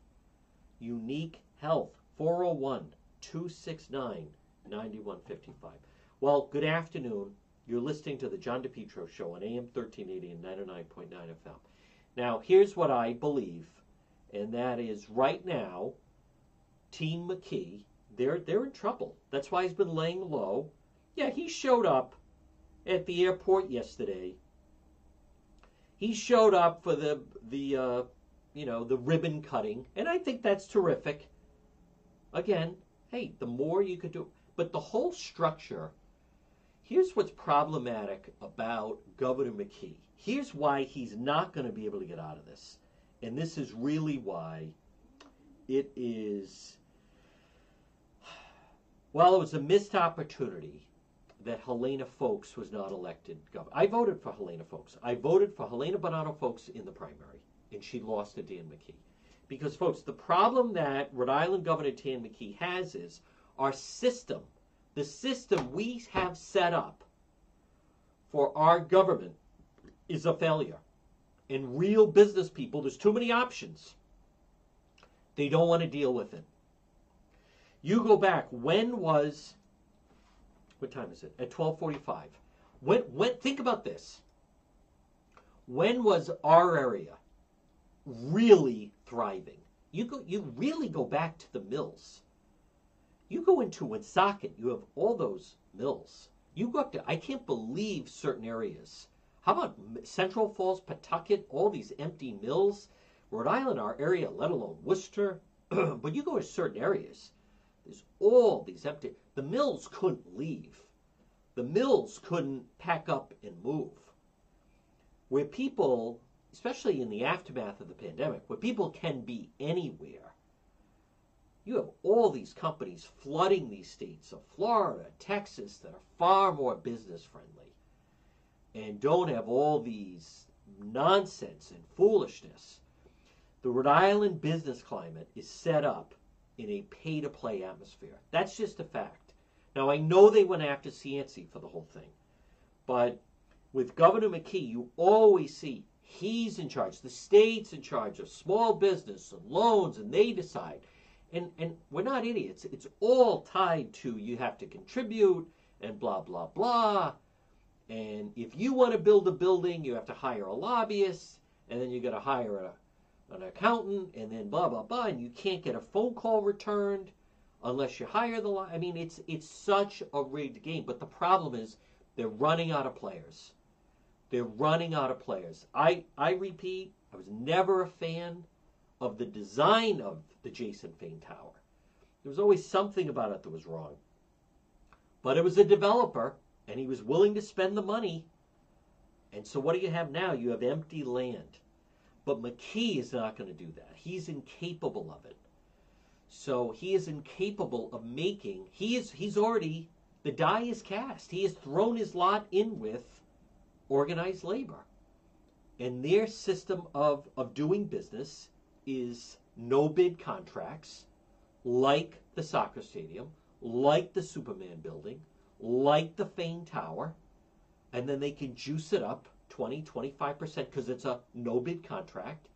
Speaker 1: Unique health. 401 269 9155. Well, good afternoon. You're listening to the John DePetro Show on AM 1380 and 99.9 FM. Now, here's what I believe and that is right now, Team McKee, they're they're in trouble. That's why he's been laying low. Yeah, he showed up at the airport yesterday. He showed up for the the uh, you know the ribbon cutting, and I think that's terrific. Again, hey, the more you could do. But the whole structure, here's what's problematic about Governor McKee. Here's why he's not going to be able to get out of this. And this is really why it is, well, it was a missed opportunity that Helena Foulkes was not elected governor. I voted for Helena Foulkes. I voted for Helena Buonanno Foulkes in the primary, and she lost to Dan McKee. Because, folks, the problem that Rhode Island Governor Dan McKee has is our system, the system we have set up for our government is a failure. And real business people, there's too many options. They don't want to deal with it. You go back, when was what time is it? At 12:45. When when think about this. When was our area really thriving? You go you really go back to the mills. You go into Woonsocket, you have all those mills. You go up to I can't believe certain areas. How about Central Falls, Pawtucket, all these empty mills? Rhode Island, our area, let alone Worcester. *clears throat* but you go to certain areas, there's all these empty. The mills couldn't leave. The mills couldn't pack up and move. Where people, especially in the aftermath of the pandemic, where people can be anywhere, you have all these companies flooding these states of Florida, Texas, that are far more business friendly and don't have all these nonsense and foolishness. The Rhode Island business climate is set up in a pay to play atmosphere. That's just a fact. Now, I know they went after Cianci for the whole thing, but with Governor McKee, you always see he's in charge. The state's in charge of small business and loans, and they decide. And, and we're not idiots. It's all tied to you have to contribute and blah, blah, blah. And if you want to build a building, you have to hire a lobbyist, and then you got to hire a, an accountant, and then blah, blah, blah. And you can't get a phone call returned unless you hire the. I mean, it's it's such a rigged game. But the problem is they're running out of players. They're running out of players. I I repeat, I was never a fan of the design of the Jason Fane Tower. There was always something about it that was wrong. But it was a developer, and he was willing to spend the money. And so what do you have now? You have empty land. But McKee is not going to do that. He's incapable of it. So he is incapable of making. He is. He's already. The die is cast. He has thrown his lot in with organized labor, and their system of of doing business is no bid contracts, like the soccer stadium, like the Superman building, like the Fane Tower, and then they can juice it up 20, 25% because it's a no bid contract.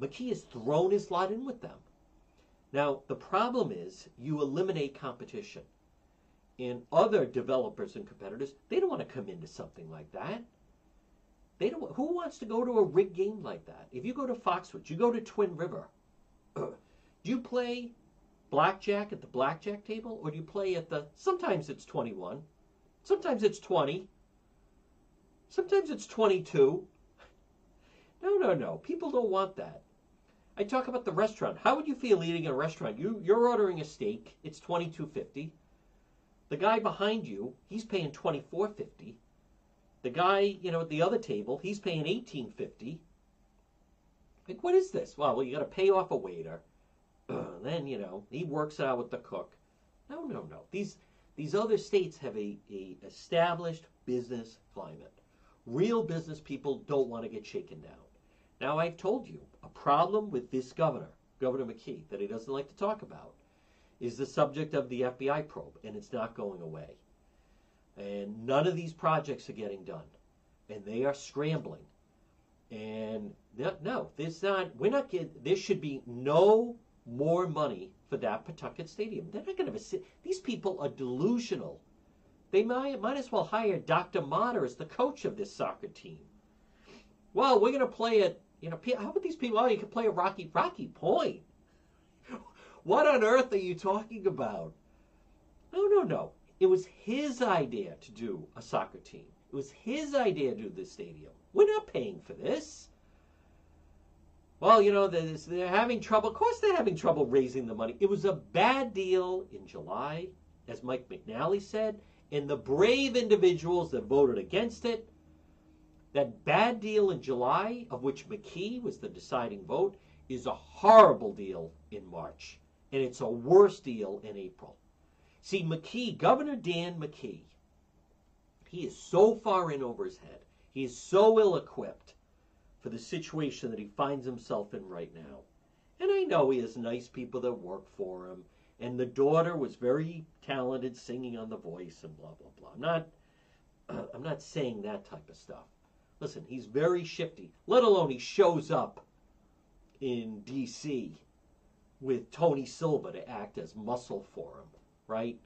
Speaker 1: McKee has thrown his lot in with them. Now, the problem is you eliminate competition. And other developers and competitors, they don't want to come into something like that. They don't. Who wants to go to a rigged game like that? If you go to Foxwoods, you go to Twin River. *clears throat* do you play blackjack at the blackjack table, or do you play at the? Sometimes it's twenty-one, sometimes it's twenty, sometimes it's twenty-two. *laughs* No, no, no. People don't want that. I talk about the restaurant. How would you feel eating at a restaurant? You you're ordering a steak. It's twenty two fifty. The guy behind you, he's paying twenty four fifty. The guy, you know, at the other table, he's paying eighteen fifty. Like, what is this? Well, well, you got to pay off a waiter. *clears throat* then you know he works it out with the cook. No, no, no. These these other states have a, a established business climate. Real business people don't want to get shaken down. Now, I've told you a problem with this governor, Governor McKee, that he doesn't like to talk about, is the subject of the FBI probe, and it's not going away. And none of these projects are getting done, and they are scrambling. And no, there's not. We're not getting. There should be no more money for that Pawtucket Stadium. They're not going to. Sit. These people are delusional. They might might as well hire Dr. Motter as the coach of this soccer team. Well, we're going to play at you know, how about these people? Oh, you can play a Rocky Rocky Point. *laughs* what on earth are you talking about? No, no, no. It was his idea to do a soccer team. It was his idea to do this stadium. We're not paying for this. well, you know, they're having trouble. Of course, they're having trouble raising the money. It was a bad deal in July, as Mike McNally said, and the brave individuals that voted against it. That bad deal in July, of which McKee was the deciding vote, is a horrible deal in March, and it's a worse deal in April. See, McKee, Governor Dan McKee, he is so far in over his head. He is so ill equipped for the situation that he finds himself in right now. And I know he has nice people that work for him, and the daughter was very talented singing on The Voice and blah blah blah. I'm not, *clears throat* I'm not saying that type of stuff. Listen, he's very shifty. Let alone he shows up in D.C. with Tony Silva to act as muscle for him, right?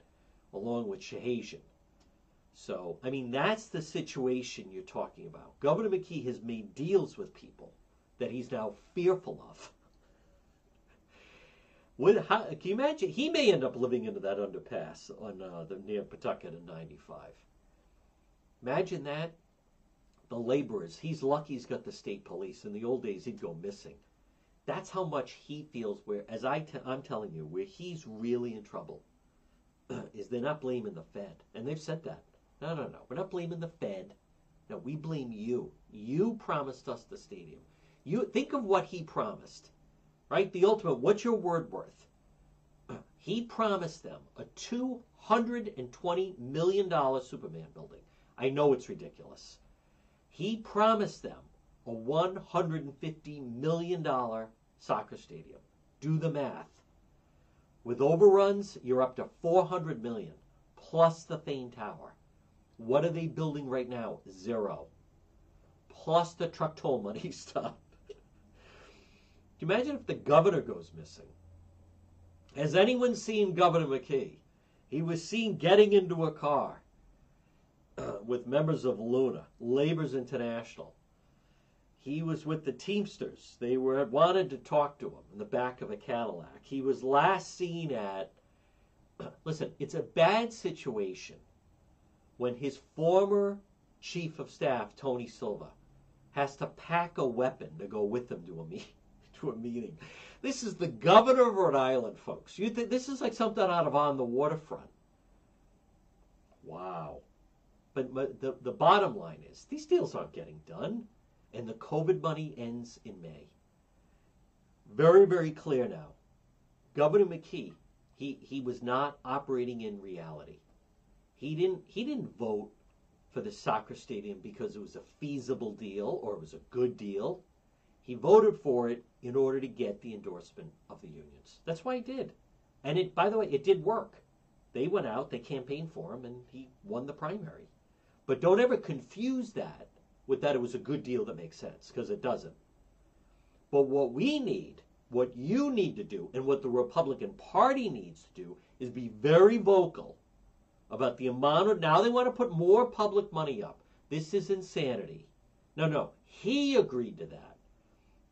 Speaker 1: Along with Shahazian. So, I mean, that's the situation you're talking about. Governor McKee has made deals with people that he's now fearful of. What, how, can you imagine? He may end up living into that underpass on uh, the near Pawtucket in 95. Imagine that. The laborers. He's lucky he's got the state police. In the old days, he'd go missing. That's how much he feels. Where, as I t- I'm telling you, where he's really in trouble *clears throat* is they're not blaming the Fed, and they've said that. No, no, no. We're not blaming the Fed. No, we blame you. You promised us the stadium. You think of what he promised, right? The ultimate. What's your word worth? *clears throat* He promised them a two hundred and twenty million dollar Superman building. I know it's ridiculous. He promised them a one hundred and fifty million dollar soccer stadium. Do the math. With overruns, you're up to four hundred million plus the Fane Tower. What are they building right now? Zero. Plus the truck toll money *laughs* stuff. Can you imagine if the governor goes missing? Has anyone seen Governor McKee? He was seen getting into a car *clears throat* with members of LiUNA, Labor's International. He was with the Teamsters. They were wanted to talk to him in the back of a Cadillac. He was last seen at. *clears throat* Listen, it's a bad situation when his former chief of staff, Tony Silva, has to pack a weapon to go with him to a meet, *laughs* to a meeting. This is the governor of Rhode Island, folks. You think this is like something out of On the Waterfront? Wow. But, but the, the bottom line is these deals aren't getting done, and the COVID money ends in May. Very, very clear now. Governor McKee, he, he was not operating in reality. He didn't he didn't vote for the soccer stadium because it was a feasible deal or it was a good deal. He voted for it in order to get the endorsement of the unions. That's why he did. And it by the way, it did work. They went out, they campaigned for him and he won the primary. But don't ever confuse that with that it was a good deal that makes sense because it doesn't. But what we need, what you need to do and what the Republican Party needs to do is be very vocal about the amount of now they want to put more public money up. This is insanity. No, no, he agreed to that.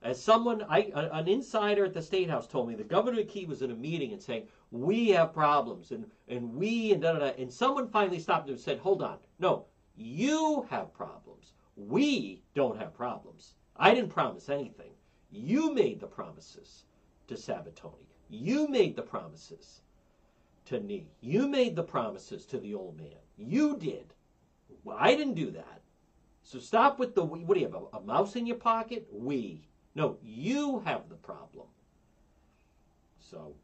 Speaker 1: As someone, I, an insider at the State House told me, the Governor McKee was in a meeting and saying, "We have problems," and and we and da da da. And someone finally stopped him and said, "Hold on, no, you have problems. We don't have problems. I didn't promise anything. You made the promises to Sabitoni. You made the promises to Nee. You made the promises to the old man. You did. Well, I didn't do that. So stop with the. What do you have? A, a mouse in your pocket? We. No, you have the problem. So,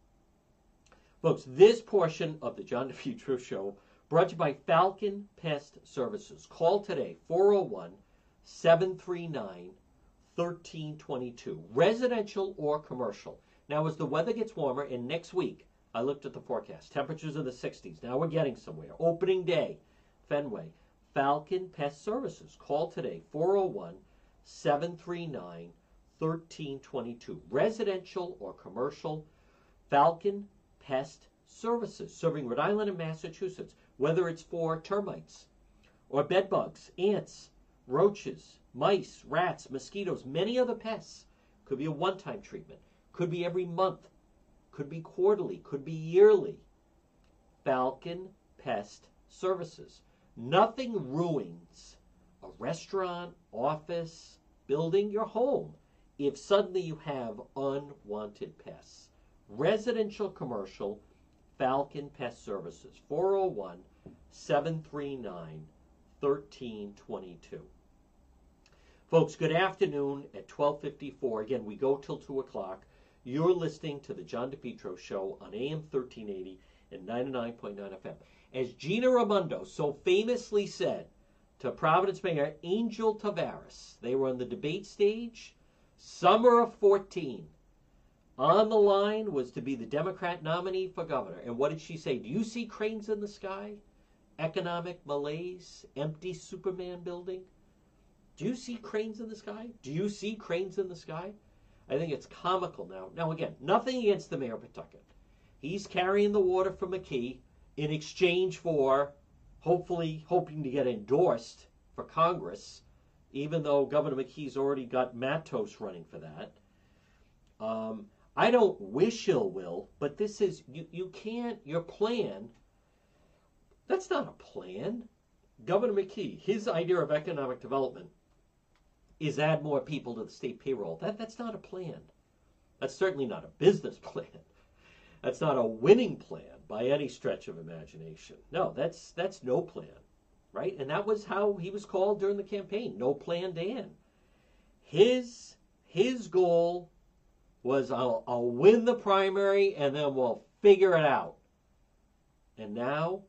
Speaker 1: folks, this portion of the John DePetro show brought to you by Falcon Pest Services. Call today 401 739 1322. Residential or commercial. Now, as the weather gets warmer, and next week, I looked at the forecast. Temperatures in the 60s. Now we're getting somewhere. Opening day, Fenway. Falcon Pest Services. Call today 401 739 1322. Residential or commercial. Falcon Pest Services. Serving Rhode Island and Massachusetts. Whether it's for termites or bed bugs, ants, roaches, mice, rats, mosquitoes, many other pests. Could be a one time treatment. Could be every month could be quarterly, could be yearly. Falcon Pest Services. Nothing ruins a restaurant, office, building, your home. if suddenly you have unwanted pests. Residential commercial Falcon Pest Services 401 739 1322. Folks, good afternoon at 1254. Again, we go till 2 o'clock. You're listening to the John DePetro Show on AM 1380 and 99.9 FM. As Gina Raimondo so famously said to Providence Mayor Angel Taveras, they were on the debate stage, summer of 14. On the line was to be the Democrat nominee for governor. And what did she say? Do you see cranes in the sky? Economic malaise? Empty Superman building? Do you see cranes in the sky? Do you see cranes in the sky? I think it's comical now. Now, again, nothing against the mayor of Pawtucket. He's carrying the water for McKee in exchange for hopefully hoping to get endorsed for Congress, even though Governor McKee's already got Matos running for that. Um, I don't wish ill will, but this is you, you can't your plan. That's not a plan. Governor McKee, his idea of economic development is add more people to the state payroll. That that's not a plan. That's certainly not a business *laughs* plan. That's not a winning plan by any stretch of imagination. No, that's that's no plan, right? And that was how he was called during the campaign. No plan Dan. His his goal was I'll, I'll win the primary and then we'll figure it out. And now,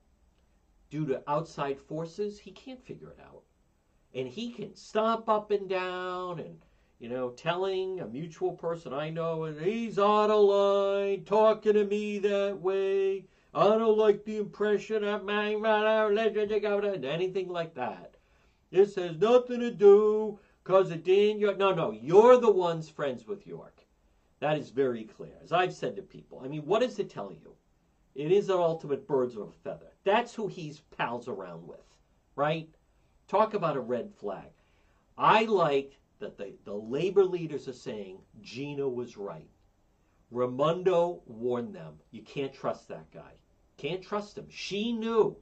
Speaker 1: due to outside forces, he can't figure it out. And he can stomp up and down and, you know, telling a mutual person I know, and he's out of line, talking to me that way. I don't like the impression of my anything like that. This has nothing to do because of Dan Yorke. No, no, you're the ones friends with Yorke. That is very clear. As I've said to people, I mean, what does it tell you? It is an ultimate birds of a feather. That's who he's pals around with, right? Talk about a red flag. I like that the, the labor leaders are saying Gina was right. Raimondo warned them. You can't trust that guy. Can't trust him. She knew.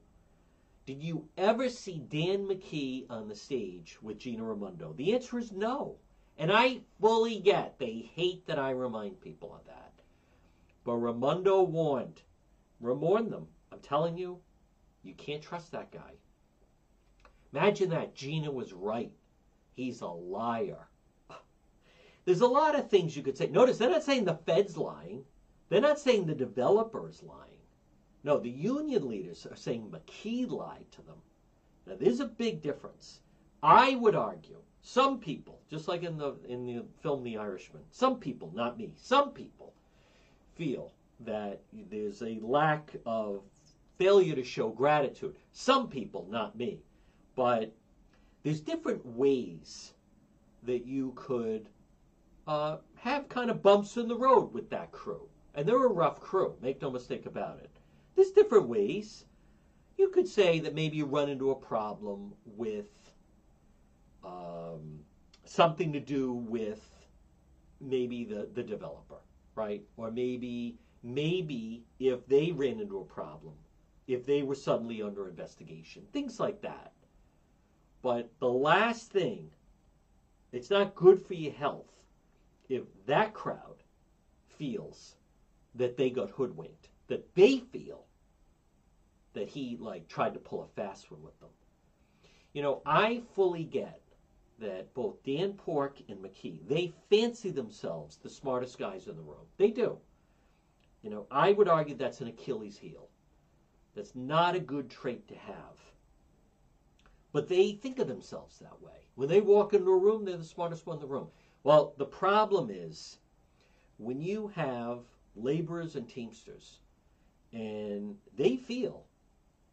Speaker 1: Did you ever see Dan McKee on the stage with Gina Raimondo? The answer is no. And I fully get they hate that I remind people of that. But Raimondo warned, warned them. I'm telling you, you can't trust that guy. Imagine that Gina was right. He's a liar. *sighs* There's a lot of things you could say. Notice they're not saying the Fed's lying. They're not saying the developer's lying. No, the union leaders are saying McKee lied to them. Now, there's a big difference. I would argue some people, just like in the in the film The Irishman, some people, not me, some people feel that there's a lack of failure to show gratitude. Some people, not me, but there's different ways that you could uh, have kind of bumps in the road with that crew. And they're a rough crew, make no mistake about it. There's different ways. You could say that maybe you run into a problem with um, something to do with maybe the, the developer, right? Or maybe maybe if they ran into a problem, if they were suddenly under investigation, things like that. But the last thing, it's not good for your health if that crowd feels that they got hoodwinked, that they feel that he like tried to pull a fast one with them. You know, I fully get that both Dan Pork and McKee, they fancy themselves the smartest guys in the room. They do. You know, I would argue that's an Achilles heel. That's not a good trait to have. But they think of themselves that way. When they walk into a room, they're the smartest one in the room. Well, the problem is when you have laborers and teamsters and they feel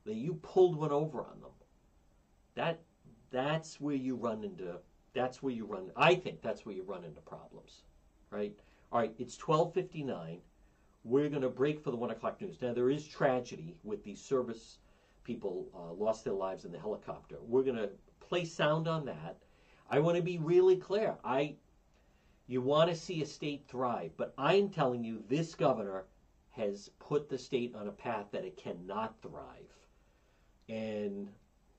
Speaker 1: that you pulled one over on them, that that's where you run into that's where you run I think that's where you run into problems. Right? All right, it's twelve fifty nine. We're going to break for the one o'clock news. Now there is tragedy with these service people uh, lost their lives in the helicopter. We're going to play sound on that. I want to be really clear. I you want to see a state thrive, but I'm telling you this governor has put the state on a path that it cannot thrive. And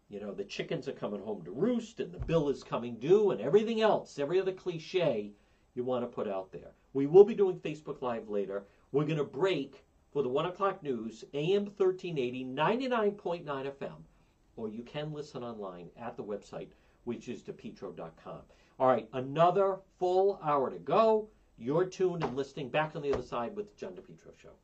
Speaker 1: you know, the chickens are coming home to roost and the bill is coming due and everything else, every other cliche you want to put out there. We will be doing Facebook Live later. We're going to break for the 1 o'clock news, AM 1380, 99.9 FM, or you can listen online at the website, which is depetro.com. All right, another full hour to go. You're tuned and listening back on the other side with the John DePetro Show.